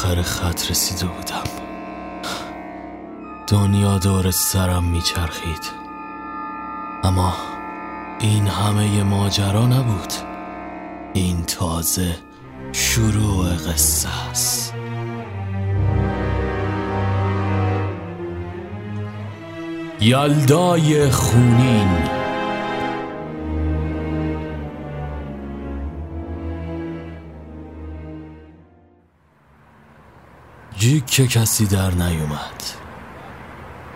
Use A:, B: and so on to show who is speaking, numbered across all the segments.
A: آخر خط رسیده بودم. دنیا دور سرم میچرخید. اما این همه ماجرا نبود. این تازه شروع قصه است. یلدای خونین. جیک که کسی در نیومد.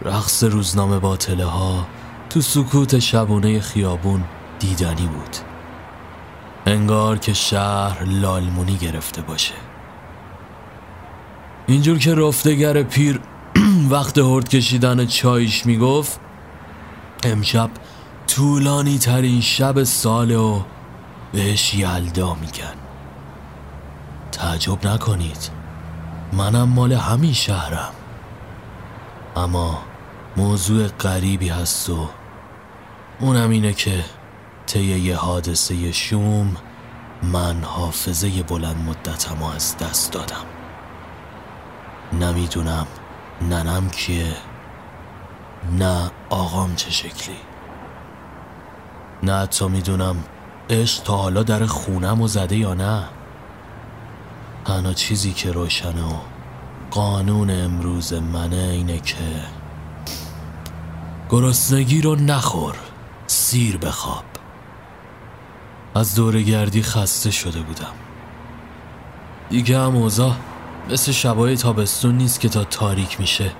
A: رقص روزنامه با ها تو سکوت شبونه خیابون دیدنی بود. انگار که شهر لالمونی گرفته باشه. اینجور که رفتگر پیر وقت هرد کشیدن چایش می‌گفت امشب طولانی ترین شب ساله و بهش یلدا میگن. تعجب نکنید. منم مال همین شهرم. اما موضوع غریبی هست و اونم اینه که طی یه حادثه شوم من حافظه بلند مدتم از دست دادم. نمی‌دونم ننم کیه نه آقام چه شکلی. نه تا می‌دونم عشق تا حالا در خونم و زده یا نه. تنها چیزی که روشنه و قانون امروز منه اینه که گرسنگی رو نخور سیر بخواب از گردی خسته شده بودم. دیگه هم اوضاع مثل شبای تابستون نیست که تا تاریک میشه.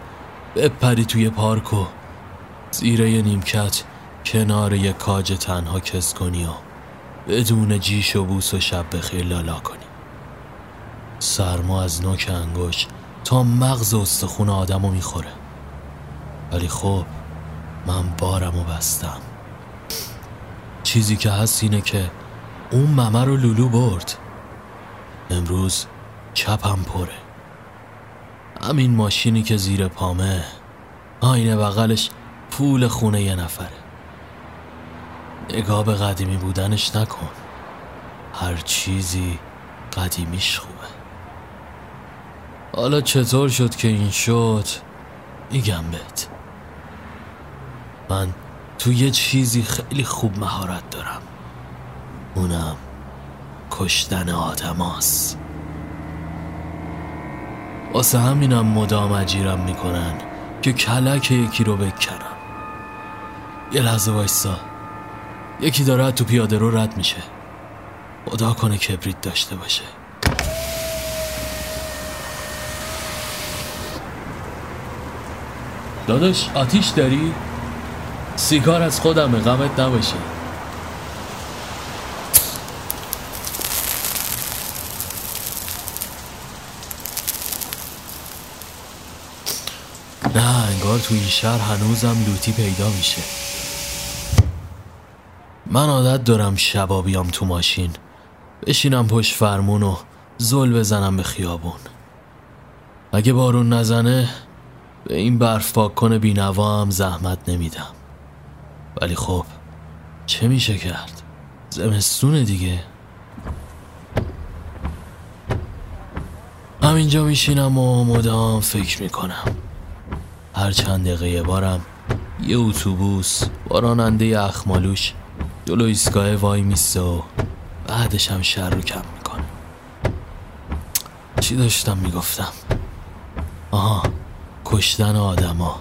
A: بپری توی پارک و زیره نیمکت کنار یه کاج تنها کس کنی و بدون جیش و بوس و شب بخیر لالا کنی. سرما از نوک انگوش تا مغز استخون آدمو می‌خوره. ولی خب من بارمو بستم. چیزی که هست اینه که اون ممه رو لولو برد. امروز چپم پره. همین ماشینی که زیر پامه آینه بغلش پول خونه یه نفره. نگاه به قدیمی بودنش نکن. هر چیزی قدیمیش خوبه. حالا چطور شد که این شد؟ میگم بهت. من تو یه چیزی خیلی خوب مهارت دارم. اونم کشتن آدماست واسه همینم مدام اجیرم می‌کنن که کلک یکی رو بکنم. یه لحظه وایسا. یکی داره تو پیاده رو رد میشه. خدا کنه کبریت داشته باشه. داداش آتیش داری؟ سیگار از خودمه غمت نباشه. نه انگار تو این شهر هنوزم لوتی پیدا میشه. من عادت دارم شبا بیام تو ماشین. بشینم پشت فرمون و زل بزنم به خیابون. اگه بارون نزنه به این برف پاک کنه بینوا هم زحمت نمیدم. ولی خب چه میشه کرد؟ زمستونه دیگه. همینجا میشینم و مدام فکر می‌کنم. هر چند دقیقه یه بارم یه اتوبوس با راننده اخمالوش جلو ایستگاه وای میسته و بعدش هم شر رو کم می‌کنه چی داشتم می‌گفتم؟ آها کشتن آدما.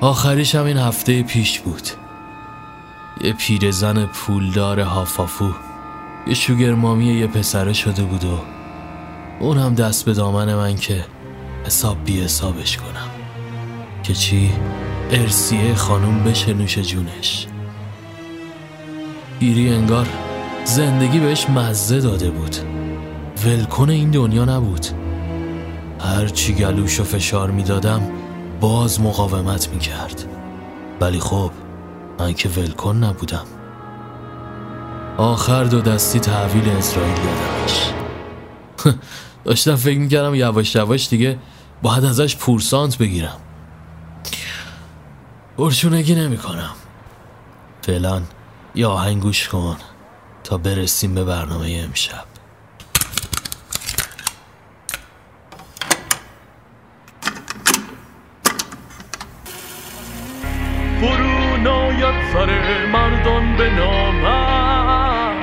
A: آخریش هم این هفته پیش بود. یه پیرزن پولدار هافافو یه شوگر مامی یه پسره شده بود و اون هم دست به دامن من که حساب بی حسابش کنم. که چی؟ ارسیه خانوم بشه نوش جونش. پیری انگار زندگی بهش مزه داده بود. ولکن این دنیا نبود. هر چی گلوش و فشار می‌دادم باز مقاومت می‌کرد. ولی خب من که ولکن نبودم. آخر دو دستی تحویل اسرائیل دادمش داشتم فکر می‌کردم یواش یواش دیگه باید ازش پورسانت بگیرم. برچونگی نمی‌کنم. فعلا یا آهنگ گوش کن تا برسیم به برنامه امشب.
B: سر مردان به نامم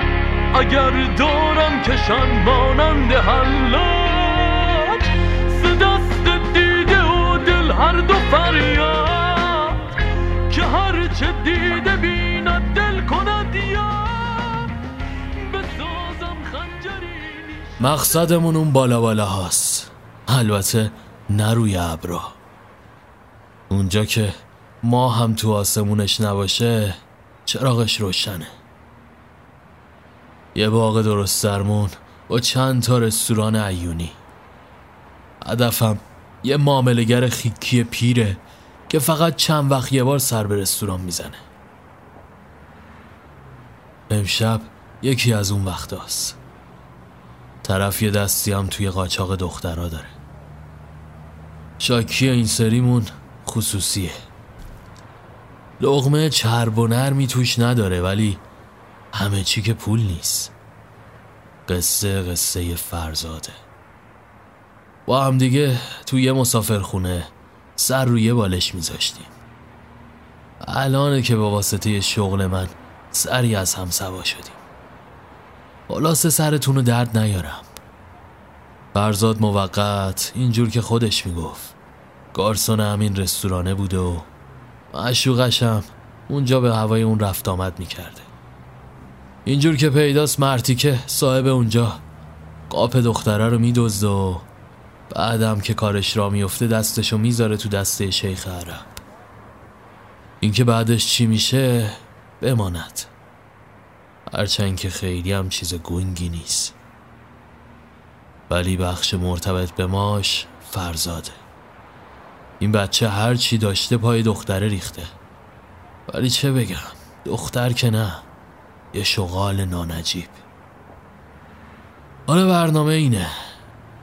B: اگر دارم کشن مانند حلاج ز دست دیده و دل هر دو فریاد. که هرچه دیده بیند دل کند یاد. بسازم خنجری
A: مقصدمون اون بالا بالا هاست. البته نه روی ابرا. اونجا که ما هم تو آسمونش نباشه چراغش روشنه. یه باغ درست درمون با چند تا رستوران عیونی. هدفم یه معاملگر خیکی پیره که فقط چند وقت یه بار سر به رستوران می‌زنه. امشب یکی از اون وقت هست. طرف یه دستی هم توی قاچاق دخترا داره. شاکی این سریمون خصوصیه. لغمه چرب و نرمی توش نداره ولی همه چی که پول نیست. قصه قصه فرزاده. با هم دیگه توی یه مسافرخونه سر روی بالش میذاشتیم. الانه که به واسطه شغل من سری از هم سوا شدیم. خلاصه سرتون رو درد نیارم. فرزاد موقت اینجور که خودش می‌گفت. گارسون همین رستورانه بوده و معشوقشم اونجا به هوای اون رفت آمد می‌کرده. اینجور که پیداست مرتی که صاحب اونجا. قاپ دختره رو میدزده و بعدم که کارش را میفته دستشو می‌ذاره تو دسته شیخ عرب. اینکه بعدش چی میشه بماند. هرچند که خیلی هم چیز گنگی نیست. ولی بخش مرتبط به ماش فرزاده. این بچه هر چی داشته پای دختره ریخته. ولی چه بگم دختر که نه یه شغال نانجیب. حالا برنامه اینه.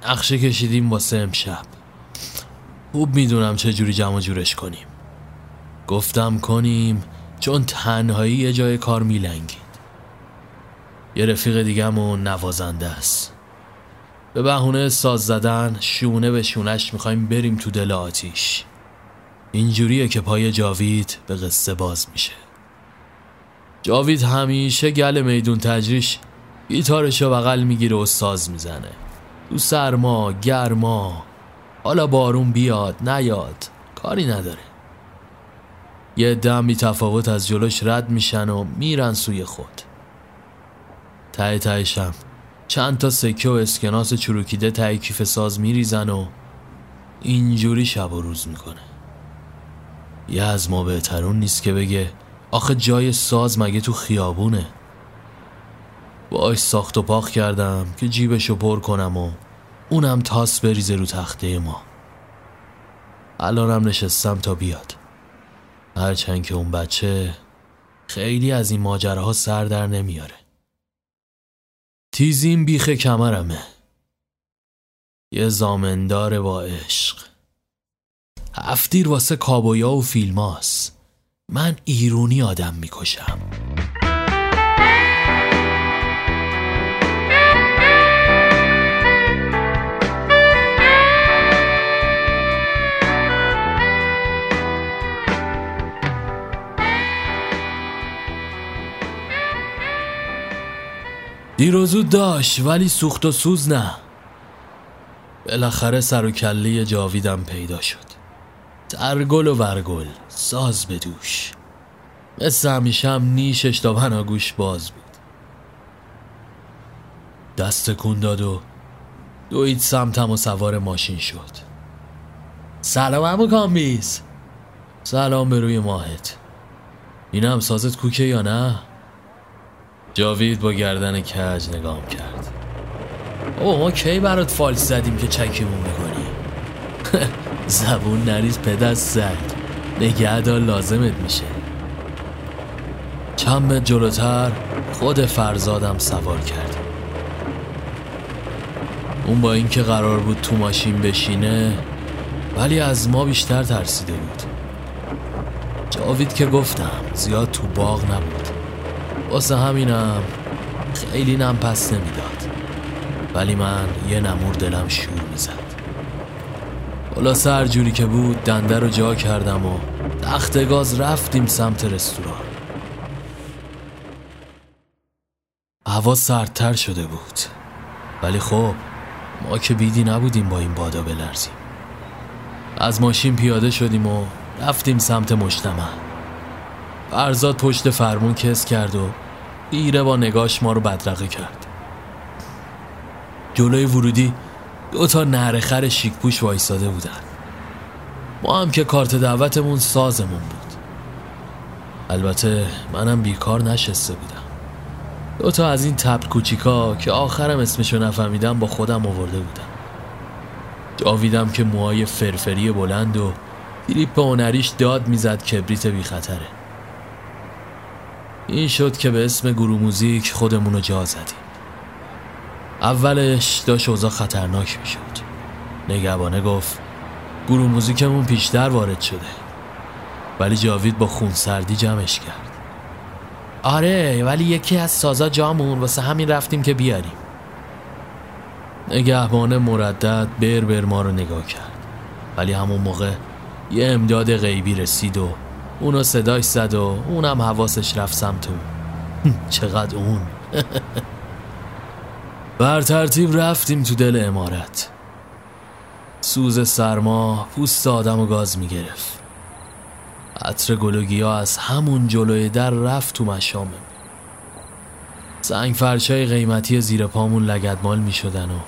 A: نقشه کشیدیم واسه امشب. خوب می‌دونم چه جوری جمع و جورش کنیم. گفتم کنیم چون تنهایی یه جای کار میلنگید. یه رفیق دیگه‌مون نوازنده است. به بهونه ساز زدن شونه به شونش می‌خوایم بریم تو دل آتیش. اینجوریه که پای جاوید به قصه باز میشه. جاوید همیشه گل میدون تجریش گیتارشو بغل می‌گیره و ساز می‌زنه. تو سرما گرما حالا بارون بیاد نیاد کاری نداره. یه دم تفاوت از جلوش رد میشن و میرن سوی خود. ته تهشم. چند تا سکه و اسکناس چروکیده ته کیف ساز میریزن و اینجوری شب و روز می‌کنه. یه از ما بهترون نیست که بگه آخه جای ساز مگه تو خیابونه؟ باش ساخت و پاخ کردم که جیبشو پر کنم و اونم تاس بریزه رو تخته ما. الانم نشستم تا بیاد. هرچند که اون بچه خیلی از این ماجراها سر در نمیاره. تیزیم بیخ کمرمه. یه زامندار با عشق. هفتیر واسه کابویا و فیلماست من ایرونی آدم می‌کشم. دیر و زود داشت ولی سوخت و سوز نه. بالاخره سر و کله جاویدم پیدا شد. ترگل و ورگل ساز به دوش. مثل همیشه هم نیشش تا بناگوش باز بود. دست کن داد و دوید سمتم و سوار ماشین شد. سلام همو کامبیز. سلام به روی ماهت. اینم سازت کوکه یا نه؟ جاوید با گردن کج نگام کرد. او ما کی برات فالس زدیم که چکیمون می‌کنی زبون نریز پدر سگ نگهدار لازمت میشه. چند متر جلوتر خود فرزادم سوار کرد. اون با اینکه قرار بود تو ماشین بشینه ولی از ما بیشتر ترسیده بود. جاوید که گفتم زیاد تو باغ نبود. واسه همینم خیلی نم پس نمی‌داد. ولی من یه نمور دلم شور می‌زد. حالا سر جوری که بود دنده رو جا کردم و تخت گاز رفتیم سمت رستوران. هوا سردتر شده بود. ولی خب ما که بیدی نبودیم با این بادا بلرزیم. از ماشین پیاده شدیم و رفتیم سمت مجتمع. فرزاد پشت فرمون کس کرد و ایره با نگاش ما رو بدرقه کرد. جلوی ورودی دو تا نرخر شیک پوش وایستاده بودن. ما هم که کارت دعوتمون سازمون بود. البته منم بیکار نشسته بودم. دو تا از این تبل کوچیکا که آخرم اسمشو نفهمیدم با خودم آورده بودم جاویدم که موهای فرفری بلند و کلیپ هنریش داد می‌زد کبریت بی خطره این شد که به اسم گروه موزیک خودمون رو جا زدیم. اولش داشت اوضاع خطرناک می‌شد. نگهبانه گفت گروه موزیکمون پیشتر وارد شده. ولی جاوید با خونسردی جمعش کرد. آره ولی یکی از سازا جامون واسه همین رفتیم که بیاریم. نگهبانه مردد بر بر ما رو نگاه کرد. ولی همون موقع یه امداد غیبی رسید و اونو صداش زد و اونم حواسش رفت سمت اون چقدر اون. بر ترتیب رفتیم تو دل امارت. سوز سرما پوست آدم و گاز می‌گرفت. عطر گلوگیا از همون جلوی در رفت تو مشامم سنگ فرشای قیمتی زیر پامون لگدمال می شدن و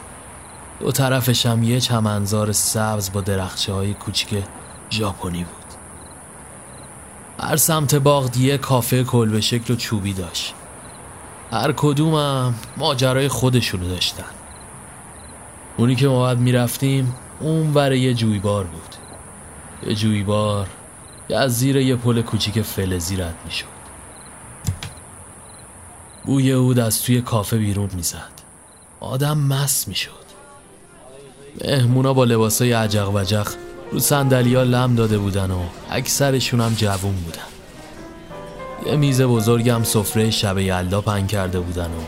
A: دو طرفش هم یه چمنزار سبز با درخچه های کوچیک ژاپنی بود. هر سمت باغ یه کافه کلبه شکل و چوبی داشت. هر کدومم ماجرای خودشونو داشتن. اونی که ما باید می‌رفتیم اون ور یه جویبار بود. یه جویبار که از زیر یه پل کوچیک فلزی رد می‌شد. بوی اود از توی کافه بیرون می‌زد. آدم مست می‌شد. مهمونا با لباسای عجق وجق رو سندلیا لم داده بودن و اکثرشون هم جوون بودن. یه میز بزرگم سفره شب یلدا پنگ کرده بودن و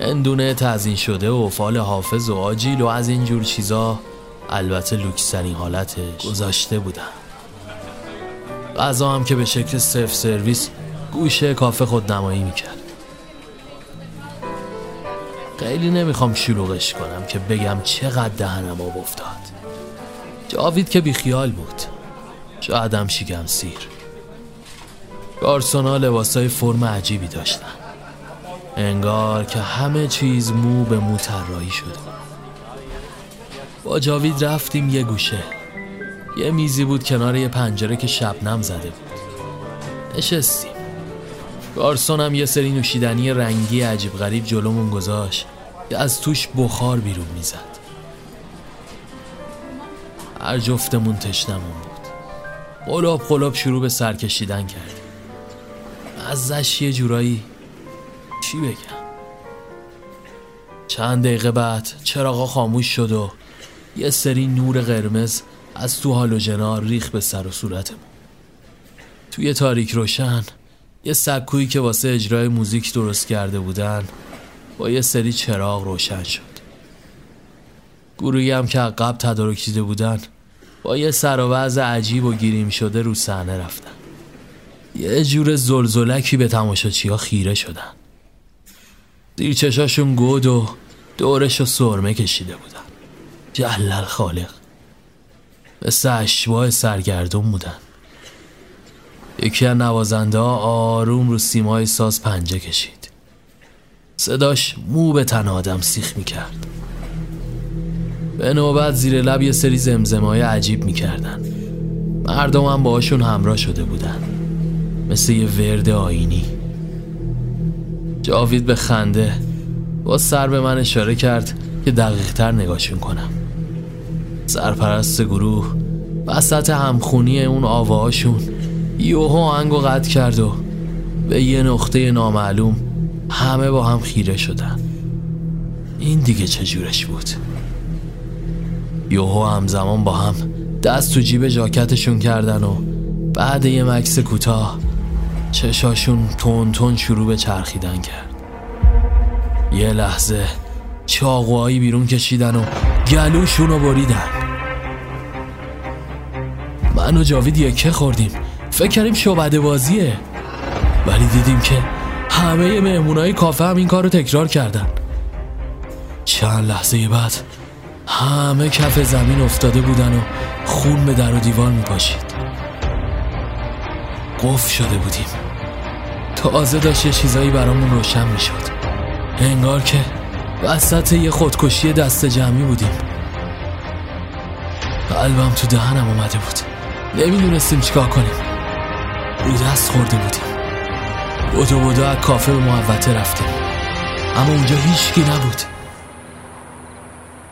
A: اندونه تزین شده و فال حافظ و آجیل و از اینجور چیزا البته لوکسرین حالتش گذاشته بودن. غذا هم که به شکل سف سرویس گوشه کافه خود نمایی می‌کرد. خیلی نمی‌خوام شلوغش کنم که بگم چقدر دهنم آب افتاد. جاوید که بیخیال بود. شاید هم شیگم سیر. گارسونا لباسای فرم عجیبی داشتن. انگار که همه چیز مو به مو طراحی شده. با جاوید رفتیم یه گوشه. یه میزی بود کنار یه پنجره که شبنم زده بود. نشستیم. گارسون هم یه سری نوشیدنی رنگی عجیب غریب جلومون گذاشت که از توش بخار بیرون می‌زد. هر جفتمون تشنمون بود. قلاب قلاب شروع به سر کشیدن کردیم ازش یه جورایی چی بگم؟ چند دقیقه بعد چراغا خاموش شد و یه سری نور قرمز از تو هالوژنا ریخ به سر و صورتمون. توی تاریک روشن یه سکویی که واسه اجرای موزیک درست کرده بودن با یه سری چراغ روشن شد. گروهی هم که قبل تدارک دیده بودن با یه سر و عجیب و گیریم شده رو صحنه رفتن. یه جور زلزلکی به تماشاچی ها خیره شدن. دیر چشاشون گود و دورش و سرمه کشیده بودن. جلل خالق. مثل اشباه سرگردون بودن. یکی از نوازنده ها آروم رو سیمای ساز پنجه کشید. صداش مو به تن آدم سیخ می‌کرد. به نوبت زیر لب یه سری زمزمای عجیب می‌کردن. مردم هم باشون همراه شده بودن. مثل یه ورد آینی. جاوید به خنده با سر به من اشاره کرد که دقیق تر نگاهشون کنم. سرپرست گروه وسط همخونی اون آواهاشون یوهو آهنگو قطع کرد و به یه نقطه نامعلوم همه با هم خیره شدن. این دیگه چجورش بود؟ یوهو همزمان با هم دست تو جیب جاکتشون کردن و بعد یه مکس کوتاه چشاشون تون تون شروع به چرخیدن کرد. یه لحظه چاقوهایی بیرون کشیدن و گلوشون رو بریدن. من و جاوید یکه خوردیم. فکر کردیم شعبده بازیه. ولی دیدیم که همه مهمونای کافه هم این کار رو تکرار کردن. چند لحظه بعد همه کف زمین افتاده بودن و خون به در و دیوار می پاشید قف شده بودیم. تازه داشت یه چیزایی برامون روشن می شد انگار که وسط یه خودکشی دست جمعی بودیم. قلبم تو دهنم اومده بود. نمی‌دونستیم چیکار کنیم. رو دست خورده بودیم. بودو بودو از کافه به محوطه رفتیم. اما اونجا هیچکی نبود.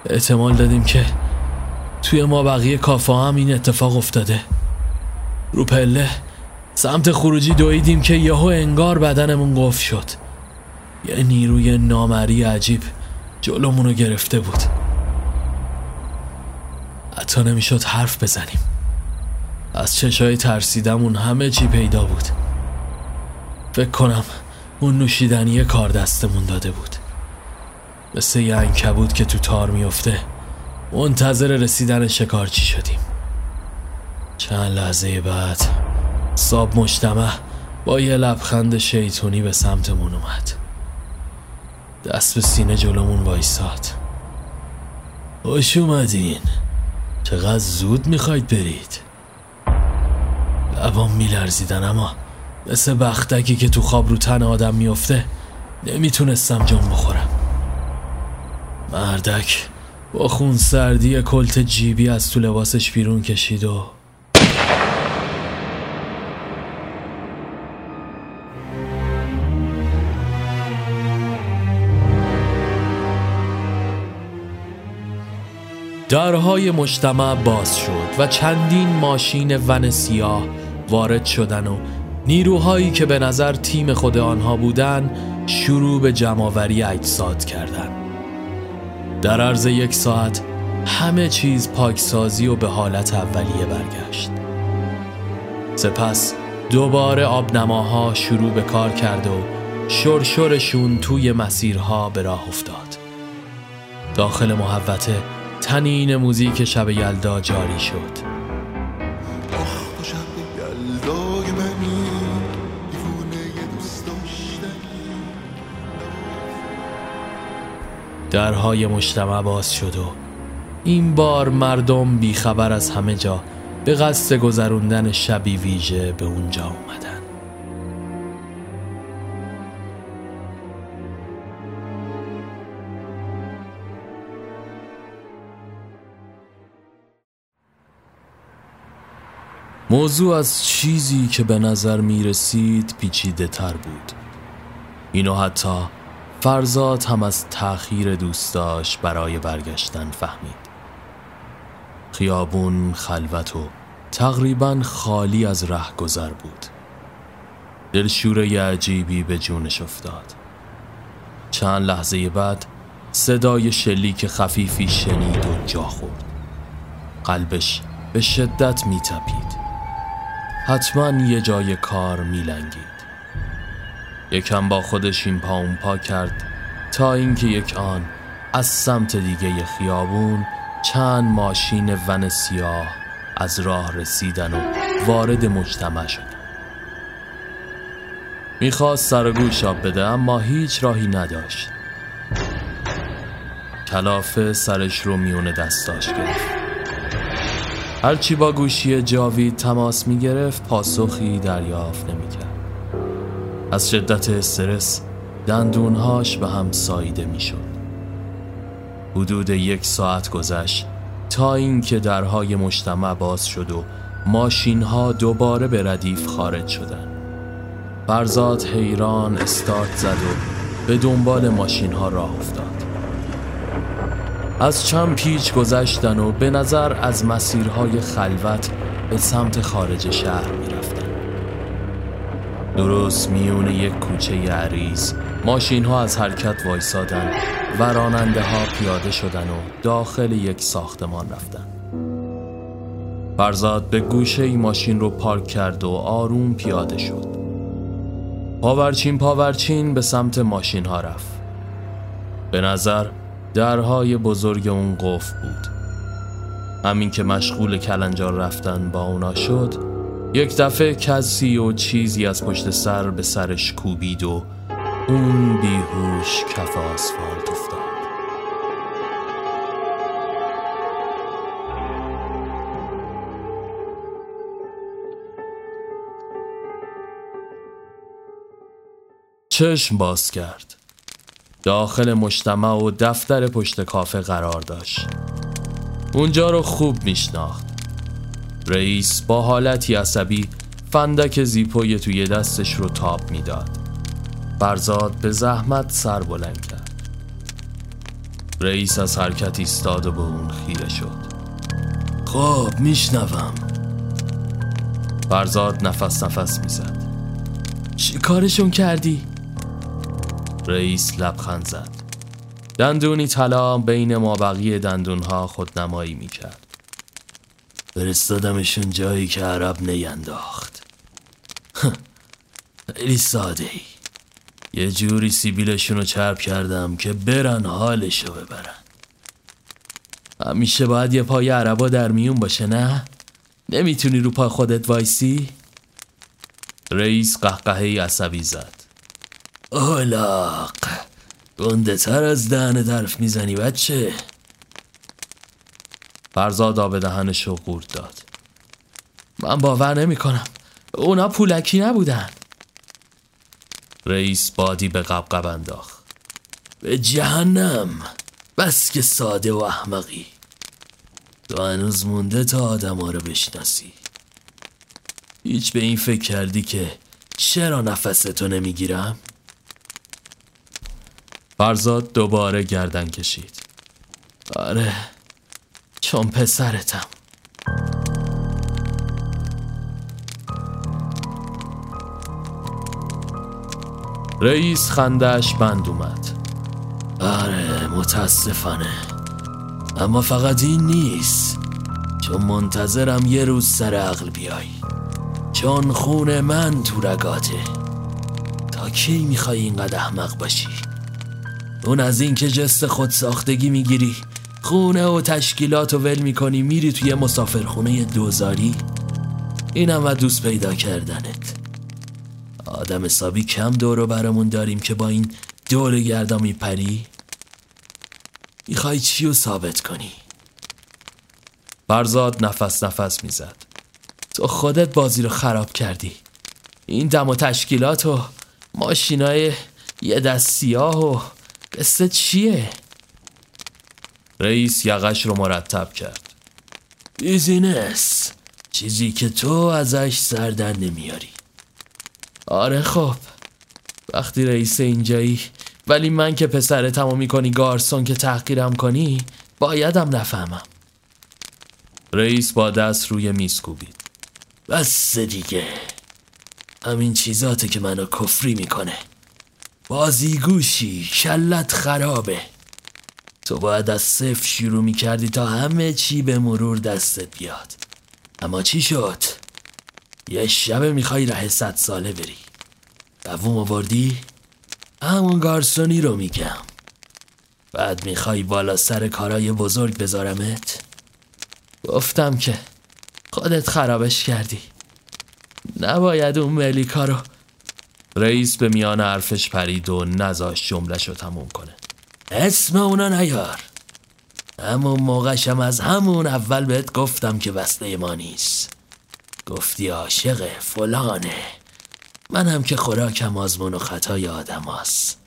A: احتمال دادیم که توی ما بقیه کافه هم این اتفاق افتاده. رو پله سمت خروجی دویدیم که یهو انگار بدنمون قفل شد. یه نیروی نامری عجیب جلومونو گرفته بود. حتی نمی‌شد حرف بزنیم. از چشای ترسیدمون همه چی پیدا بود. فکر کنم اون نوشیدنی کار دستمون داده بود. مثل یه انکبود که تو تار میفته. منتظر رسیدن شکارچی شدیم. چند لحظه بعد صاب مجتمع با یه لبخند شیطونی به سمتمون اومد. دست به سینه جلومون وایساد. خوش اومدین. چقدر زود می‌خواید برید. لبام میلرزیدن اما مثل بختکی که تو خواب رو تن آدم میفته نمی‌تونستم جون بخورم. مردک با خون سردی کلت جیبی از تو لباسش بیرون کشید و درهای مجتمع باز شد و چندین ماشین ون سیاه وارد شدن و نیروهایی که به نظر تیم خود آنها بودند شروع به جمعآوری اجساد کردند. در عرض یک ساعت همه چیز پاکسازی و به حالت اولیه برگشت. سپس دوباره آبنماها شروع به کار کرد و شرشرشون توی مسیرها به راه افتاد. داخل محوطه تنین موزیک شب یلدا جاری شد. درهای مجتمع باز شد و این بار مردم بیخبر از همه جا به قصد گذروندن شبی ویژه به اونجا اومدن موضوع از چیزی که به نظر می رسید پیچیده تر بود. اینو حتی فرزاد هم از تأخیر دوستاش برای برگشتن فهمید. خیابون خلوت و تقریبا خالی از ره گذر بود. دلشوره عجیبی به جونش افتاد. چند لحظه بعد صدای شلیک خفیفی شنید و جا خورد. قلبش به شدت میتپید. حتما یه جای کار میلنگید. یکم با خودش این پا اون پا کرد تا اینکه یک آن از سمت دیگه خیابون چند ماشین ون سیاه از راه رسیدن و وارد مجتمع شد. می‌خواست سر گوش آب بده اما هیچ راهی نداشت. کلافه سرش رو میون دستاش گرفت. هرچی با گوشی جاوید تماس می‌گرفت پاسخی دریافت نمی‌کرد. از شدت استرس دندونهاش به هم ساییده می‌شد. حدود یک ساعت گذشت تا اینکه درهای مجتمع باز شد و ماشین ها دوباره به ردیف خارج شدن. فرزاد حیران استارت زد و به دنبال ماشین ها راه افتاد. از چند پیچ گذشتن و به نظر از مسیرهای خلوت به سمت خارج شهر می درست میون یک کوچه عریض. ماشین ها از حرکت وایسادن. و راننده ها پیاده شدن و داخل یک ساختمان رفتن. فرزاد به گوشه ای ماشین رو پارک کرد و آروم پیاده شد. پاورچین پاورچین به سمت ماشین ها رفت. به نظر درهای بزرگ اون قفل بود. همین که مشغول کلنجار رفتن با اونا شد یک دفعه کسی و چیزی از پشت سر به سرش کوبید و اون بیهوش کف آسفالت افتاد. چشم باز کرد. داخل مجتمع و دفتر پشت کافه قرار داشت. اونجا رو خوب میشناخت. رئیس با حالتی عصبی فندک زیپوی توی دستش رو تاب می‌داد. فرزاد به زحمت سر بلند کرد. رئیس از حرکت ایستاد و به اون خیره شد. خب میشنوم. فرزاد نفس نفس می‌زد. چی کارشون کردی؟ رئیس لبخند زد. دندونی طلا بین مابقی دندونها خودنمایی می‌کرد. فرستادمشون جایی که عرب نینداخت. خیلی ساده ای یه جوری سیبیلشون رو چرب کردم که برن حالشو ببرن. همیشه باید یه پای عربا در میون باشه نه؟ نمی‌تونی رو پای خودت وایسی؟ رئیس قهقهه عصبی زد. اولاق گنده تر از دهن درف می‌زنی بچه. فرزاد آب دهنش رو قورت داد. من باور نمی کنم. اونا پولکی نبودن. رئیس بادی به قبقب انداخت. به جهنم. بس که ساده و احمقی. تو هنوز مونده تا آدم رو بشناسی. هیچ به این فکر کردی که چرا نفستو نمی‌گیرم؟ فرزاد دوباره گردن کشید. آره چون پسرتم. رئیس خندش بند اومد. آره متاسفانه. اما فقط این نیست. چون منتظرم یه روز سر عقل بیای. چون خون من تو رگاته. تا کی می‌خوای اینقدر احمق باشی؟ اون از این که جست خود ساختگی می‌گیری. خونه و تشکیلات و ول می‌کنی میری توی مسافرخونه دوزاری؟ اینم و دوست پیدا کردنت. آدم حسابی کم دورو برامون داریم که با این دور گردا میپری؟ می‌خوای چی رو ثابت کنی؟ فرزاد نفس نفس می‌زد. تو خودت بازی رو خراب کردی. این دم و تشکیلات و ماشینای یه دست سیاه و قصه چیه؟ رئیس یقش رو مرتب کرد. بیزینس چیزی که تو ازش سردن نمیاری. آره خب وقتی رئیس اینجایی ولی من که پسر تمام می‌کنی گارسون که تحقیرم کنی بایدم نفهمم. رئیس با دست روی میز کوبید. بس دیگه همین چیزاته که منو کفری می‌کنه. بازیگوشی کلت خرابه. تو باید از صفر شروع می‌کردی تا همه چی به مرور دستت بیاد اما چی شد؟ یه شب می‌خوای ره صد ساله بری دووم آوردی؟ همون گارسونی رو میگم بعد می‌خوای بالا سر کارای بزرگ بذارمت؟ گفتم که خودت خرابش کردی نباید اون ملیکا رو رئیس به میان حرفش پرید و نزاش جملش رو تموم کنه اسم اونا نیار. همون موقعشم از همون اول بهت گفتم که وصله ما نیست. گفتی عاشق فلانه. منم که خوراکم آزمون و خطای آدم هست.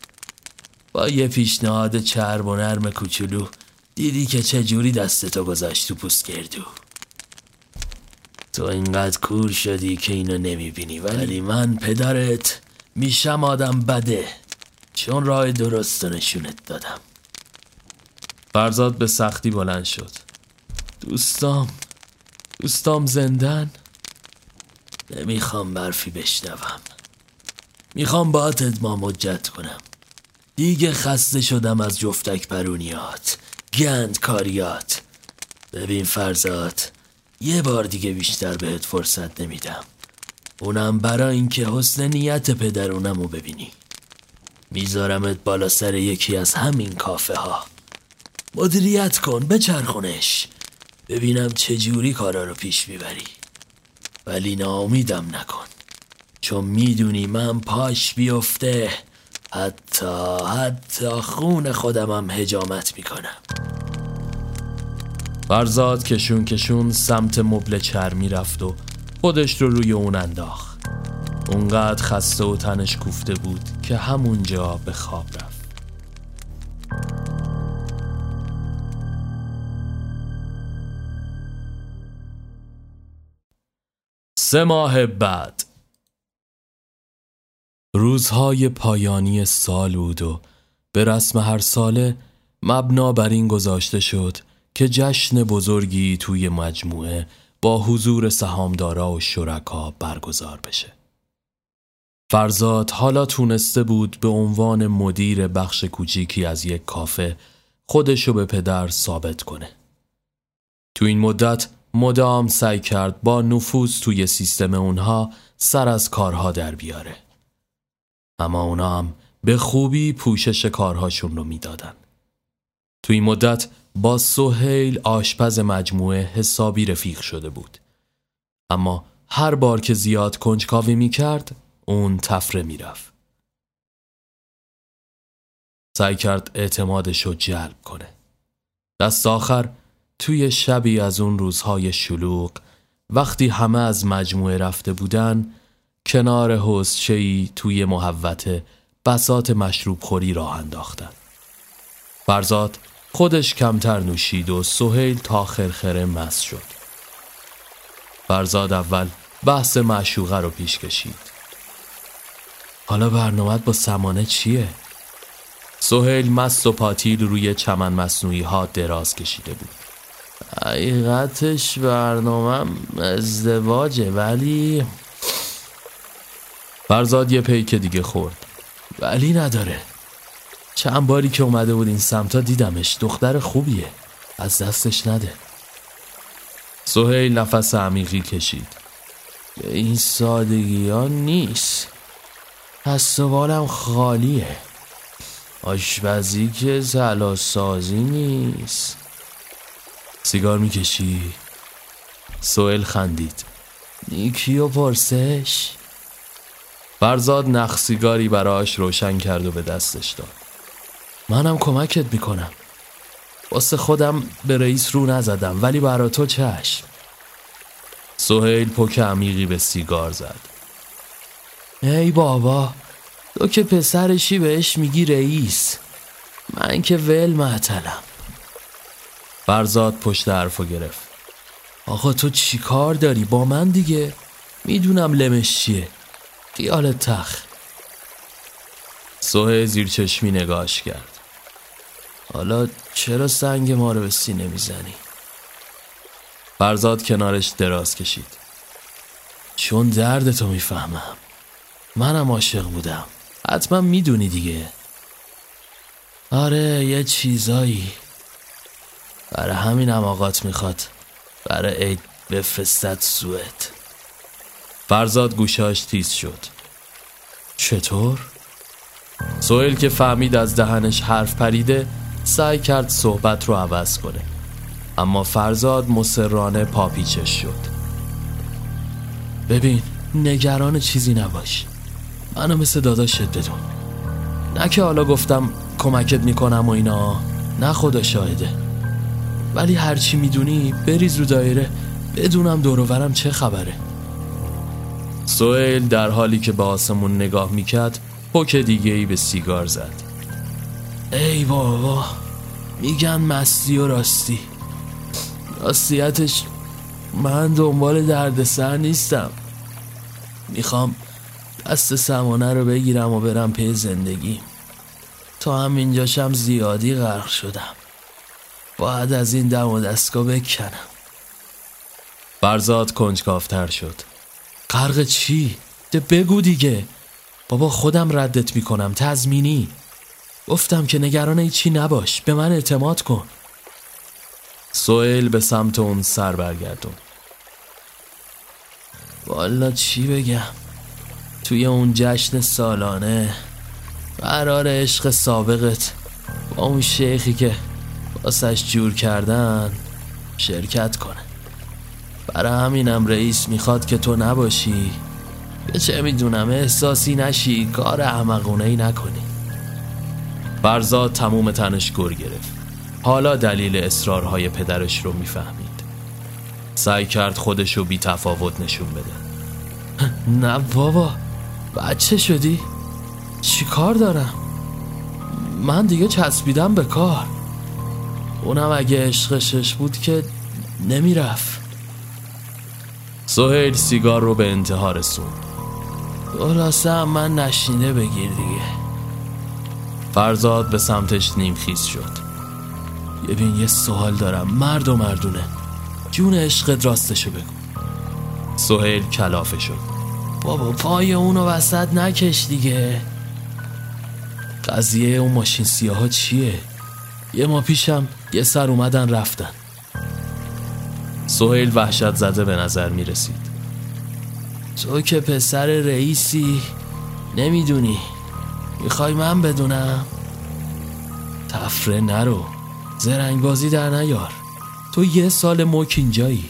A: با یه پیشنهاد چرب و نرم کوچولو دیدی که چه جوری دستتو گذاشت تو پوست گردو. تو اینقدر کور شدی که اینو نمی‌بینی ولی من پدرت میشم آدم بده. چون راه درست نشونت دادم. فرزاد به سختی بلند شد. دوستام دوستام زندن؟ نمی‌خوام برفی بشنوم. می‌خوام با ادمام مجت کنم. دیگه خسته شدم از جفتک پرونیات گند کاریات. ببین فرزاد یه بار دیگه بیشتر بهت فرصت نمیدم. اونم برای اینکه حسن نیت پدرونم رو ببینی. میذارمت بالا سر یکی از همین کافه ها مدیریت کن بچرخونش. ببینم چه جوری کارا رو پیش می‌بری. ولی ناامیدم نکن. چون می‌دونی من پاش بیفته حتی حتی خون خودمم هجامت می‌کنم. فرزاد کشون کشون سمت مبل چرمی رفت و خودش رو روی اون انداخت. اونقدر خسته و تنش کوفته بود که همونجا به خواب رفت سه ماه بعد روزهای پایانی سال بود و به رسم هر ساله مبنا بر این گذاشته شد که جشن بزرگی توی مجموعه با حضور سهامدارا و شرکا برگزار بشه. فرزاد حالا تونسته بود به عنوان مدیر بخش کوچیکی از یک کافه خودشو به پدر ثابت کنه. تو این مدت مدام سعی کرد با نفوذ توی سیستم اونها سر از کارها در بیاره. اما اونا هم به خوبی پوشش کارهاشون رو می‌دادن. تو این مدت با سهیل آشپز مجموعه حسابی رفیق شده بود. اما هر بار که زیاد کنجکاوی می کرد اون تفره می رفت. سعی کرد اعتمادش رو جلب کنه. دست آخر توی شبی از اون روزهای شلوغ وقتی همه از مجموعه رفته بودن کنار حوزچهی توی محوته بسات مشروب خوری راه انداختن. فرزاد خودش کمتر نوشید و سهیل تا خرخره مس شد. فرزاد اول بحث معشوقه رو پیش کشید. حالا برنامه با سمانه چیه؟ سهیل مست و پاتیل روی چمن مصنوعی ها دراز کشیده بود. حقیقتش برنامه ازدواجه ولی فرزاد یه پیک دیگه خورد. ولی نداره. چند باری که اومده بود این سمتا دیدمش. دختر خوبیه. از دستش نده. سهیل نفس عمیقی کشید. به این سادگی ها نیست. پس خالیه. آشپزی که سازی نیست. سیگار می‌کشی؟ سوئل خندید. نیکی و پرسش. فرزاد نخ سیگاری براش روشن کرد و به دستش داد. منم کمکت می‌کنم. واسه خودم به رئیس رو نزدم ولی برا تو چشم. سهیل پک عمیقی به سیگار زد. ای بابا تو که پسرشی بهش میگی رئیس. من که ول معطلم. فرزاد پشت حرفو گرفت. آقا تو چی کار داری؟ با من دیگه؟ می‌دونم لمش چیه. خیال تخ. سوه زیر چشمی نگاش کرد. حالا چرا سنگ ما رو به سینه می‌زنی؟ فرزاد کنارش دراز کشید. چون درد تو می‌فهمم. منم عاشق بودم. حتما می‌دونی دیگه. آره یه چیزایی. برای همین هم آقات می‌خواد. برای عید بفرستد سوئد. فرزاد گوشاش تیز شد. چطور؟ سوئل که فهمید از دهنش حرف پریده سعی کرد صحبت رو عوض کنه. اما فرزاد مسررانه پاپیچش شد. ببین نگران چیزی نباش. منو مثل داداشت بدون نه که حالا گفتم کمکت می‌کنم و اینا. نه خدا شاهده. ولی هرچی می‌دونی بریز رو دایره بدونم دوروورم چه خبره. سوئیل در حالی که به آسمون نگاه می‌کرد پک دیگه ای به سیگار زد. ای بابا میگن مستی و راستی. راستیتش من دنبال دردسر نیستم. می‌خوام دست سمانه رو بگیرم و برم پی زندگی. تا همینجاشم زیادی غرق شدم. باید از این دم و دستگاه بکنم. برزاد کنجکافتر شد. غرق چی؟ ده بگو دیگه. بابا خودم ردت می‌کنم تزمینی گفتم که نگران چی نباش به من اعتماد کن. سوئیل به سمت اون سر برگردون. والا چی بگم؟ توی اون جشن سالانه. قرار عشق سابقت با اون شیخی که واسش جور کردن شرکت کنه. برای همینم رئیس می‌خواد که تو نباشی. به چه می‌دونم احساسی نشی کار احمقونه ای نکنی. فرزاد تموم تنش گر گرفت. حالا دلیل اصرارهای پدرش رو می‌فهمید. سعی کرد خودشو بی تفاوت نشون بده. نه بابا. بچه شدی؟ چی کار دارم؟ من دیگه چسبیدم به کار. اونم اگه عشقشش بود که نمی‌رفت. سهیل سیگار رو به انتها رسون. خلاصه هم من نشینه بگیر دیگه. فرزاد به سمتش نیمخیز شد. ببین یه سوال دارم. مرد و مردونه. جون عشقت راستشو بگو. سهیل کلافه شد. بابا پای اونو وسط نکش دیگه. قضیه اون ماشین سیاه چیه؟ یه ما پیشم یه سر اومدن رفتن. سهیل وحشت زده به نظر می رسید تو که پسر رئیسی نمی‌دونی. می‌خوای من بدونم؟ تفره نرو. زرنگ بازی در نیار. تو یه سال مک اینجایی.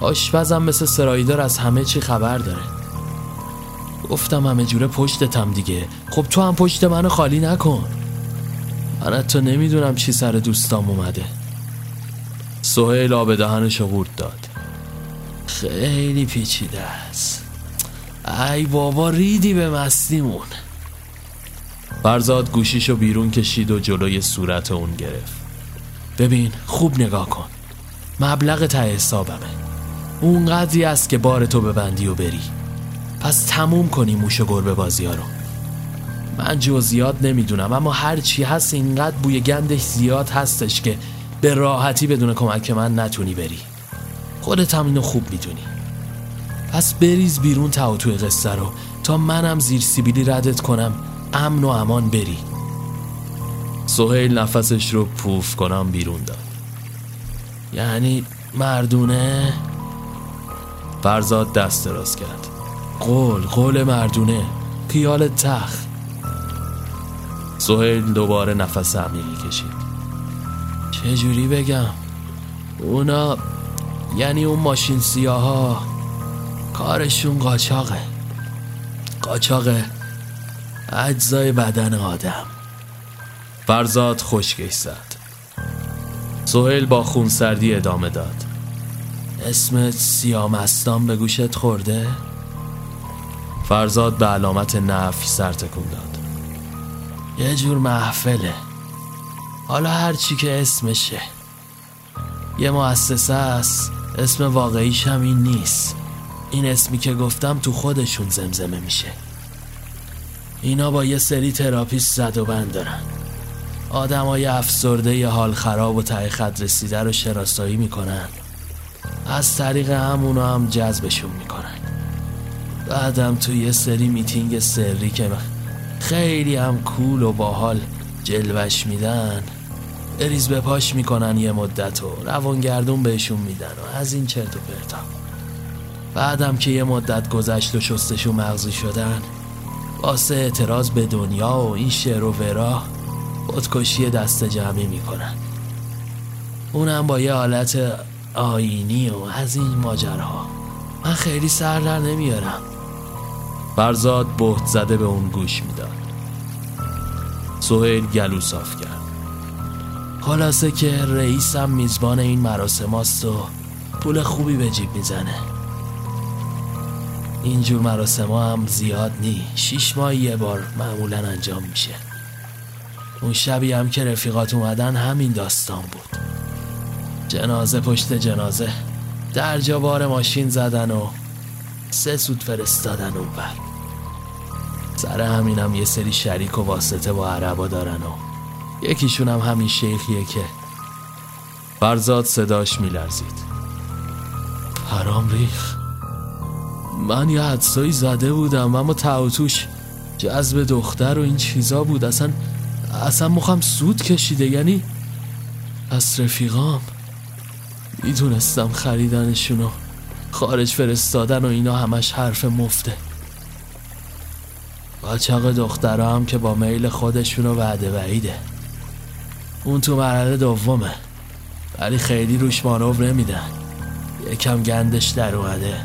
A: آشپزم مثل سرایدار از همه چی خبر داره. گفتم همه جوره پشتتم دیگه. خب تو هم پشت منو خالی نکن. من تو نمی‌دونم چی سر دوستام اومده. سهیل آب دهنش قورت داد. خیلی پیچیده است. ای بابا ریدی به مستیمون. فرزاد گوشیشو بیرون کشید و جلوی صورت اون گرفت. ببین خوب نگاه کن. مبلغ ته حسابمه. اون قدری است که بار تو ببندی و بری. پس تموم کنی موش و گربه بازی ها رو. من جزیات نمی‌دونم اما هر چی هست اینقدر بوی گندش زیاد هستش که به راحتی بدون کمک من نتونی بری. خودت هم اینو خوب می‌دونی. پس بریز بیرون تا توی قصه رو. تا منم زیر سیبیلی ردت کنم امن و امان بری. سهیل نفسش رو پوف کنم بیرون داد. یعنی مردونه؟ فرزاد دست دراز کرد. قول قول مردونه. خیال تخ سهیل دوباره نفس عمیقی کشید. چجوری بگم؟ اونا یعنی اون ماشین سیاها کارشون قاچاقه. قاچاق اجزای بدن آدم. فرزاد خشکش زد. سهیل با خونسردی ادامه داد. اسمت سیامستان به گوشت خورده؟ فرزاد به علامت نفی سر تکون داد. یه جور محفله. حالا هر چی که اسمشه. یه مؤسسه است. اسم واقعیش هم این نیست. این اسمی که گفتم تو خودشون زمزمه میشه. اینا با یه سری تراپیست زد و بند دارن. آدمای افسرده ی حال خراب و ته خط رسیده رو شراسایی می‌کنن. از طریق همونا هم جذبشون می‌کنن. بعدم تو یه سری میتینگ سری که خیلی هم کول و باحال جلوش میدن. بریز به پاش می‌کنن یه مدت و روانگردون بهشون میدن و از این چرت و پرتا. بعدم که یه مدت گذشت و شستشون مغزی شدن واسه اعتراض به دنیا و این شعر و ورا خودکشی دست جمعی می‌کنن. اونم با یه حالت آینی و از این ماجرها من خیلی سر در نمیارم. فرزاد بهت زده به اون گوش می‌داد. سهیل گلو صاف کرد. خلاصه که رئیسم میزبان این مراسم و پول خوبی به جیب می‌زنه. اینجور مراسم هم زیاد نی شیش ماه یه بار معمولا انجام میشه. اون شبی هم که رفیقات اومدن همین داستان بود. جنازه پشت جنازه. در جا بار ماشین زدن و سه سود فرستادن اون بر سر همینم یه سری شریک و واسطه با عربا دارن و یکیشون هم همین شیخیه که فرزاد صداش میلرزید. حرام ریخ. من یه حدسایی زده بودم اما تعوتوش جذب دختر و این چیزا بود. اصلا اصلا مخم سود کشیده یعنی از رفیقام. می‌دونستم خریدنشون و خارج فرستادن و اینا همش حرف مفته. قاچاق دخترها هم که با میل خودشونو وعده وعیده. اون تو مرحله دومه. ولی خیلی روش مانور نمیدن. یکم گندش در اومده.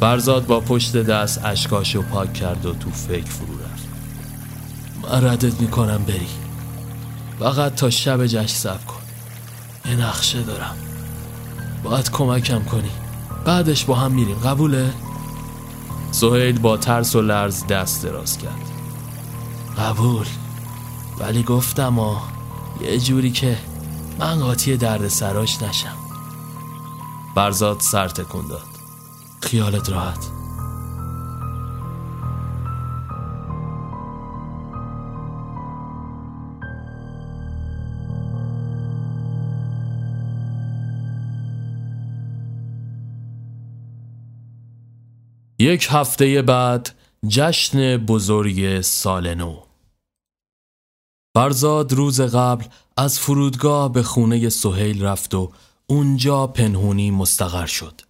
A: فرزاد با پشت دست اشکاشو پاک کرد و تو فکر فرو رفت. من ردت می‌کنم بری. فقط تا شب جشن سب کن. یه نقشه دارم. باید کمکم کنی. بعدش با هم میریم. قبوله؟ سهیل با ترس و لرز دست دراز کرد. قبول. ولی گفتم آ یه جوری که من قاطی درد سراش نشم. برزاد سر تکون داد. خیالت راحت. یک هفته بعد جشن بزرگ سال نو فرزاد روز قبل از فرودگاه به خونه سهیل رفت و اونجا پنهونی مستقر شد.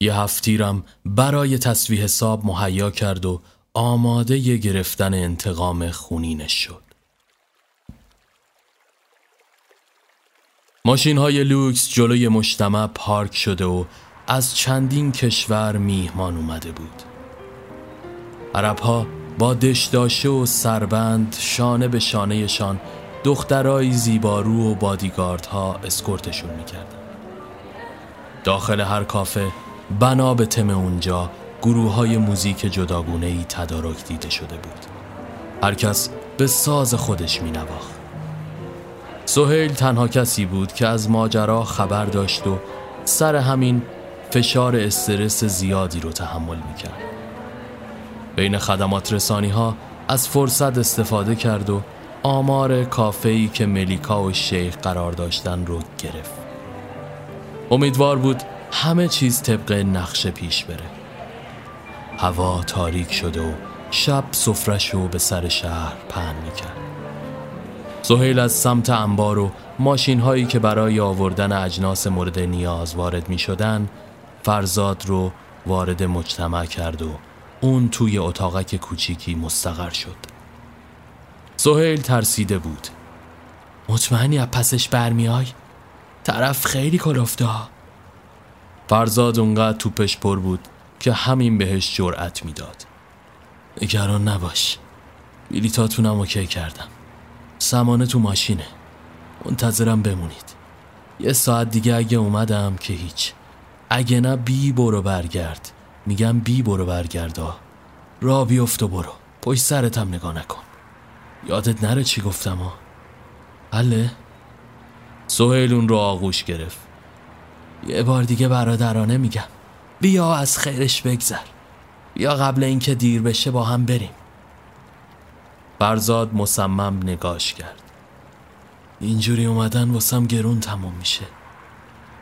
A: یه هفتیرم برای تصویح حساب مهیا کرد و آماده گرفتن انتقام خونینش شد. ماشین های لوکس جلوی مجتمع پارک شده و از چندین کشور میهمان اومده بود. عرب ها با دشداشه و سربند شانه به شانهشان دخترای زیبارو و بادیگاردها اسکورتشون می‌کردن. داخل هر کافه بنا به تم اونجا گروه های موزیک جداگونه ای تدارک دیده شده بود. هر کس به ساز خودش می نواخت سهیل تنها کسی بود که از ماجرا خبر داشت و سر همین فشار استرس زیادی رو تحمل می‌کرد. بین خدمات رسانی ها از فرصت استفاده کرد و آمار کافه‌ای که ملیکا و شیخ قرار داشتن رو گرفت. امیدوار بود همه چیز طبق نقشه پیش بره. هوا تاریک شده و شب سفرش رو به سر شهر پهن می‌کرد. زهیل از سمت انبار و ماشین هایی که برای آوردن اجناس مورد نیاز وارد می شدن فرزاد رو وارد مجتمع کرد و اون توی اتاقک کوچیکی مستقر شد. سهیل ترسیده بود. مطمئنی از پسش برمیای؟ طرف خیلی کلفته ها. فرزاد اونقدر توپش پر بود که همین بهش جرأت می‌داد. نگران نباش. بیلیتاتونم اوکی کردم. سمانه تو ماشینه. منتظرم بمونید. یه ساعت دیگه اگه اومدم که هیچ. اگه نه بی برو برگرد. میگم بی برو برگردا را بیفت و برو. پشت سرتم نگاه نکن. یادت نره چی گفتم ها حله سهیل اون رو آغوش گرفت. یه بار دیگه برادرانه میگم. بیا از خیرش بگذر. بیا قبل اینکه دیر بشه با هم بریم. فرزاد مصمم نگاش کرد. اینجوری اومدن واسم گرون تموم میشه.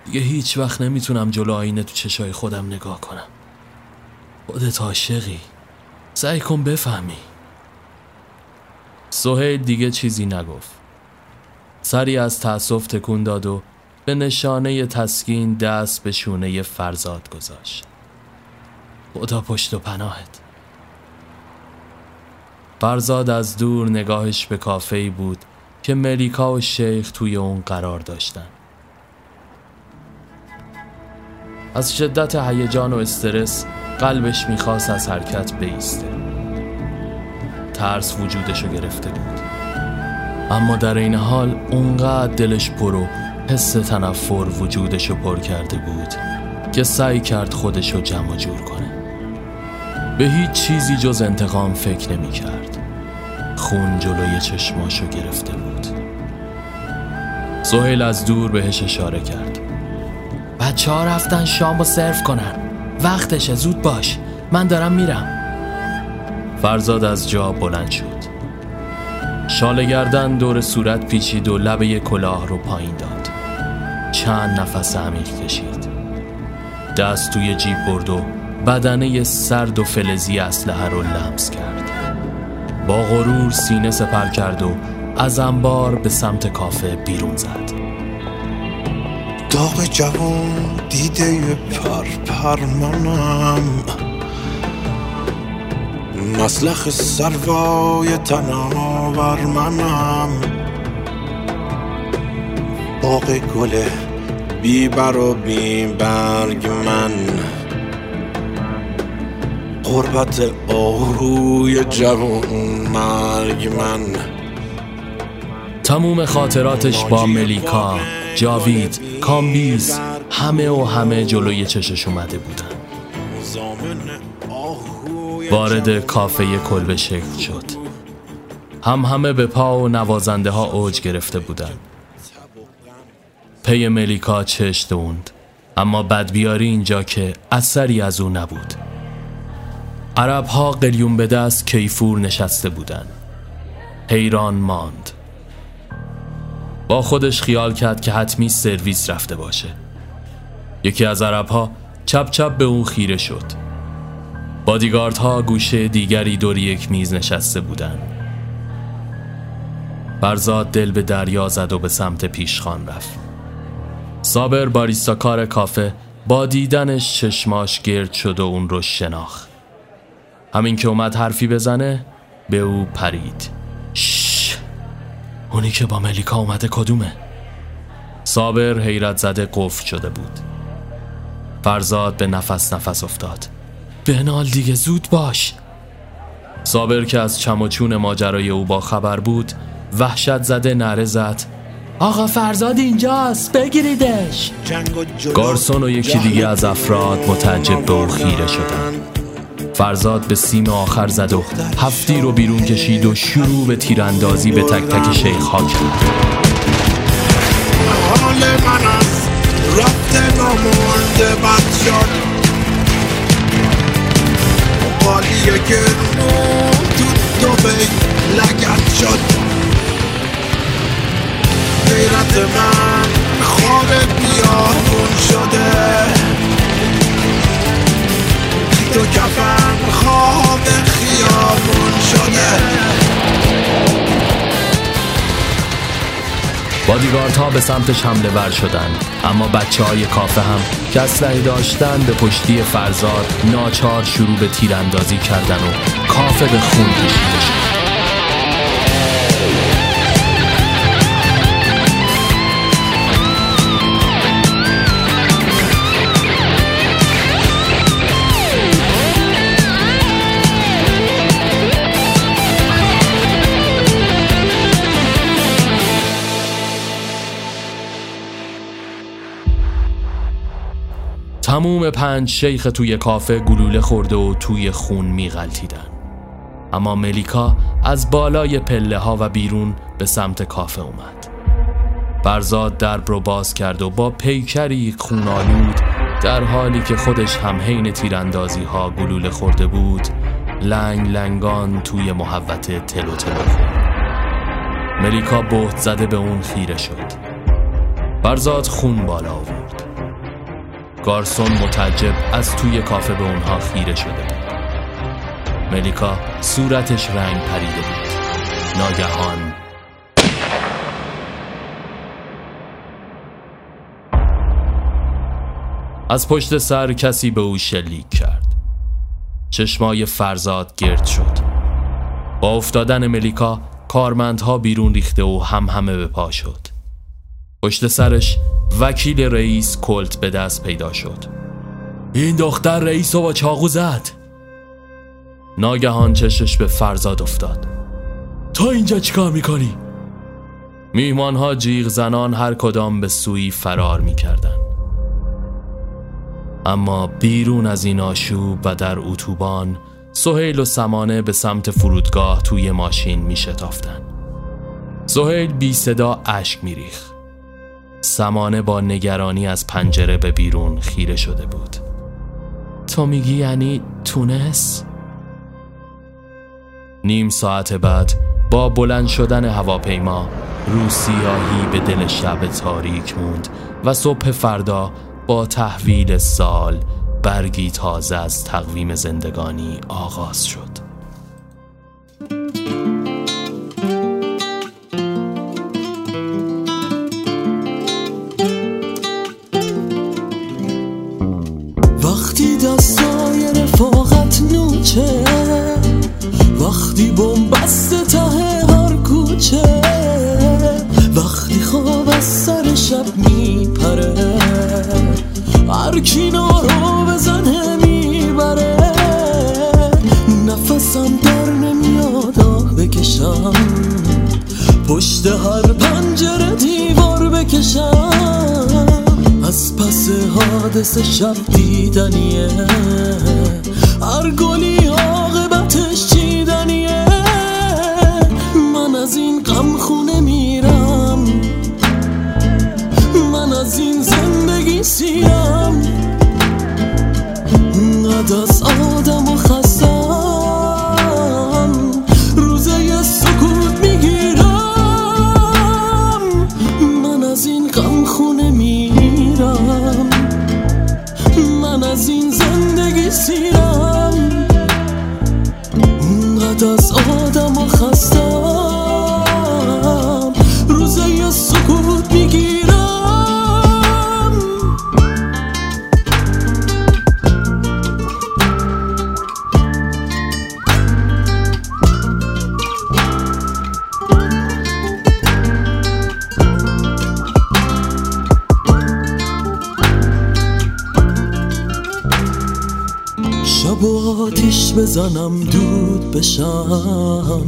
A: دیگه هیچ وقت نمی‌تونم جلو آینه تو چشای خودم نگاه کنم. خودت عاشقی. سعی کن بفهمی. سهیل دیگه چیزی نگفت. سری از تأسف تکون داد و به نشانه تسکین دست به شونه فرزاد گذاشت. خدا پشت و پناهت. فرزاد از دور نگاهش به کافه بود که ملیکا و شیخ توی اون قرار داشتن. از شدت هیجان و استرس قلبش می‌خواست از حرکت بیسته. ترس وجودشو گرفته بود. اما در این حال اونقدر دلش پرو حس تنفر وجودشو پر کرده بود که سعی کرد خودشو جمع جور کنه. به هیچ چیزی جز انتقام فکر نمی کرد خون جلوی چشماشو گرفته بود. سهیل از دور بهش اشاره کرد. بچه ها رفتن شام و سرو کنن. وقتشه زود باش. من دارم میرم. فرزاد از جا بلند شد. شال گردن دور صورت پیچید و لبه کلاه رو پایین داد. چند نفس عمیق کشید. دست توی جیب برد و بدنه سرد و فلزی اسلحه رو لمس کرد. با غرور سینه سپر کرد و از انبار به سمت کافه بیرون زد.
C: داغ جوان دیده پر پرمانم. مسلخ سروای تناور منم. باقی گل بیبر و بی برگ من. قربت آروی جوان مرگ من.
A: تموم خاطراتش با ملیکا. جاوید کامبیز همه و همه جلوی چشش اومده بودن. وارد کافه کلبه شکل شد. هم همه به پا و نوازنده ها اوج گرفته بودن پی ملیکا چشت دوند. اما بدبیاری اینجا که اثری از او نبود. عرب ها قلیون به دست کیفور نشسته بودن حیران ماند. با خودش خیال کرد که حتمی سرویس رفته باشه. یکی از عرب ها چپ چپ به اون خیره شد. بادیگارد ها گوشه دیگری دور یک میز نشسته بودن برزاد دل به دریا زد و به سمت پیشخان رفت. صابر باریستا کار کافه با دیدنش چشماش گرد شد و اون رو شناخت. همین که اومد حرفی بزنه به او پرید. اونی که با ملیکا اومده کدومه؟ صابر حیرت زده قفل شده بود. فرزاد به نفس نفس افتاد. بنال دیگه زود باش. صابر که از چمچون ماجرای او با خبر بود وحشت زده نره زد. آقا فرزاد اینجاست بگیریدش. گارسون و یکی دیگه از افراد متعجب به او خیره شدن فرزاد به سیم آخر زد و هفتی رو بیرون کشید و شروع به تیراندازی به تک تک شیخ ها کرد. به سمتش حمله ور شدن. اما بچه های کافه هم که اسلحه داشتن به پشتی فرزاد ناچار شروع به تیراندازی کردن و کافه به خون کشیده شد. تموم پنج شیخ توی کافه گلوله خورده و توی خون میغلطیدن اما ملیکا از بالای پله ها و بیرون به سمت کافه اومد. برزاد درب رو باز کرد و با پیکری خونالود در حالی که خودش هم حین تیراندازی ها گلوله خورده بود لنگ لنگان توی محوت تلو تلو خورد. ملیکا بهت زده به اون خیره شد. برزاد خون بالا آورد. گارسون متعجب از توی کافه به اونها خیره شده بود. ملیکا صورتش رنگ پریده بود. ناگهان. از پشت سر کسی به او شلیک کرد. چشمای فرزاد گرد شد. با افتادن ملیکا کارمندها بیرون ریخته و هم همه به پا شد. پشت سرش وکیل رئیس کلت به دست پیدا شد. این دختر رئیس رو با چاقو زد. ناگهان چشش به فرزاد افتاد. تا اینجا چیکار می‌کنی؟ میهمان ها جیغ زنان هر کدام به سوی فرار می‌کردن اما بیرون از این آشوب و در اتوبان سهیل و سمانه به سمت فرودگاه توی ماشین میشتافتن سهیل بی صدا اشک میریخ سمانه با نگرانی از پنجره به بیرون خیره شده بود تو میگی یعنی تونس؟ نیم ساعت بعد با بلند شدن هواپیما روسیاهی به دل شب تاریک موند و صبح فردا با تحویل سال برگی تازه از تقویم زندگانی آغاز شد حادث شب دیدنیه. هر بزنم دود بشم.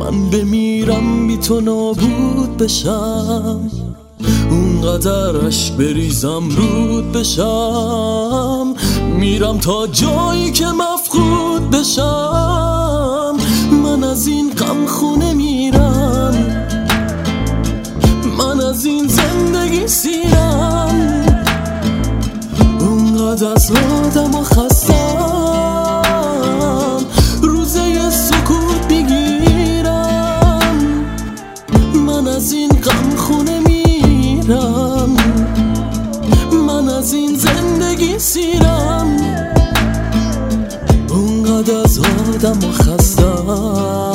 A: من بمیرم بی تو نابود بشم. اونقدر عشق بریزم رود بشم. میرم تا جایی که مفقود بشم. من از این غم خونه میرم. من از این زندگی سیرم. اونقدر از آدم و خستم. از این غم خونه میرم. من از این زندگی سیرم. اونقدر از آدم خستم.